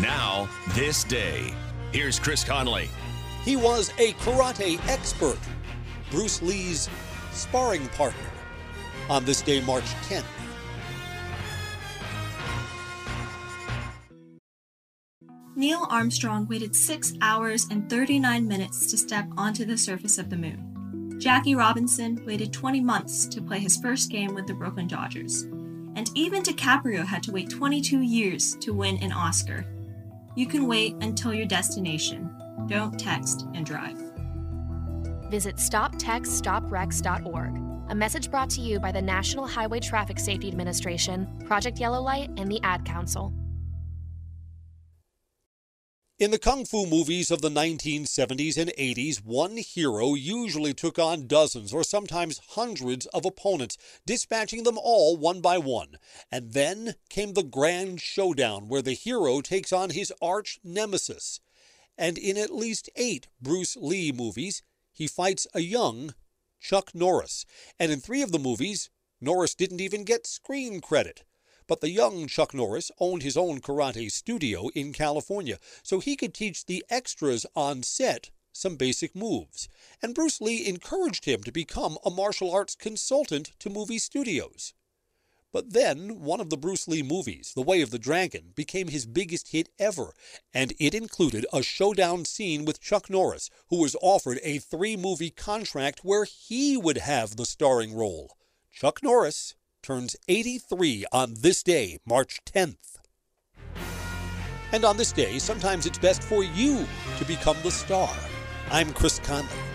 Now, this day. Here's Chris Conley. He was a karate expert, Bruce Lee's sparring partner. On this day, March 10th. Neil Armstrong waited 6 hours and 39 minutes to step onto the surface of the moon. Jackie Robinson waited 20 months to play his first game with the Brooklyn Dodgers. And even DiCaprio had to wait 22 years to win an Oscar. You can wait until your destination. Don't text and drive. Visit stoptextsstopwrecks.org. A message brought to you by the National Highway Traffic Safety Administration, Project Yellow Light, and the Ad Council. In the kung fu movies of the 1970s and 80s, one hero usually took on dozens or sometimes hundreds of opponents, dispatching them all one by one. And then came the grand showdown where the hero takes on his arch nemesis. And in at least eight Bruce Lee movies, he fights a young Chuck Norris. And in three of the movies, Norris didn't even get screen credit. But the young Chuck Norris owned his own karate studio in California, so he could teach the extras on set some basic moves. And Bruce Lee encouraged him to become a martial arts consultant to movie studios. But then, one of the Bruce Lee movies, The Way of the Dragon, became his biggest hit ever, and it included a showdown scene with Chuck Norris, who was offered a three movie contract where he would have the starring role. Chuck Norris turns 83 on this day, March 10th. And on this day, sometimes it's best for you to become the star. I'm Chris Conley.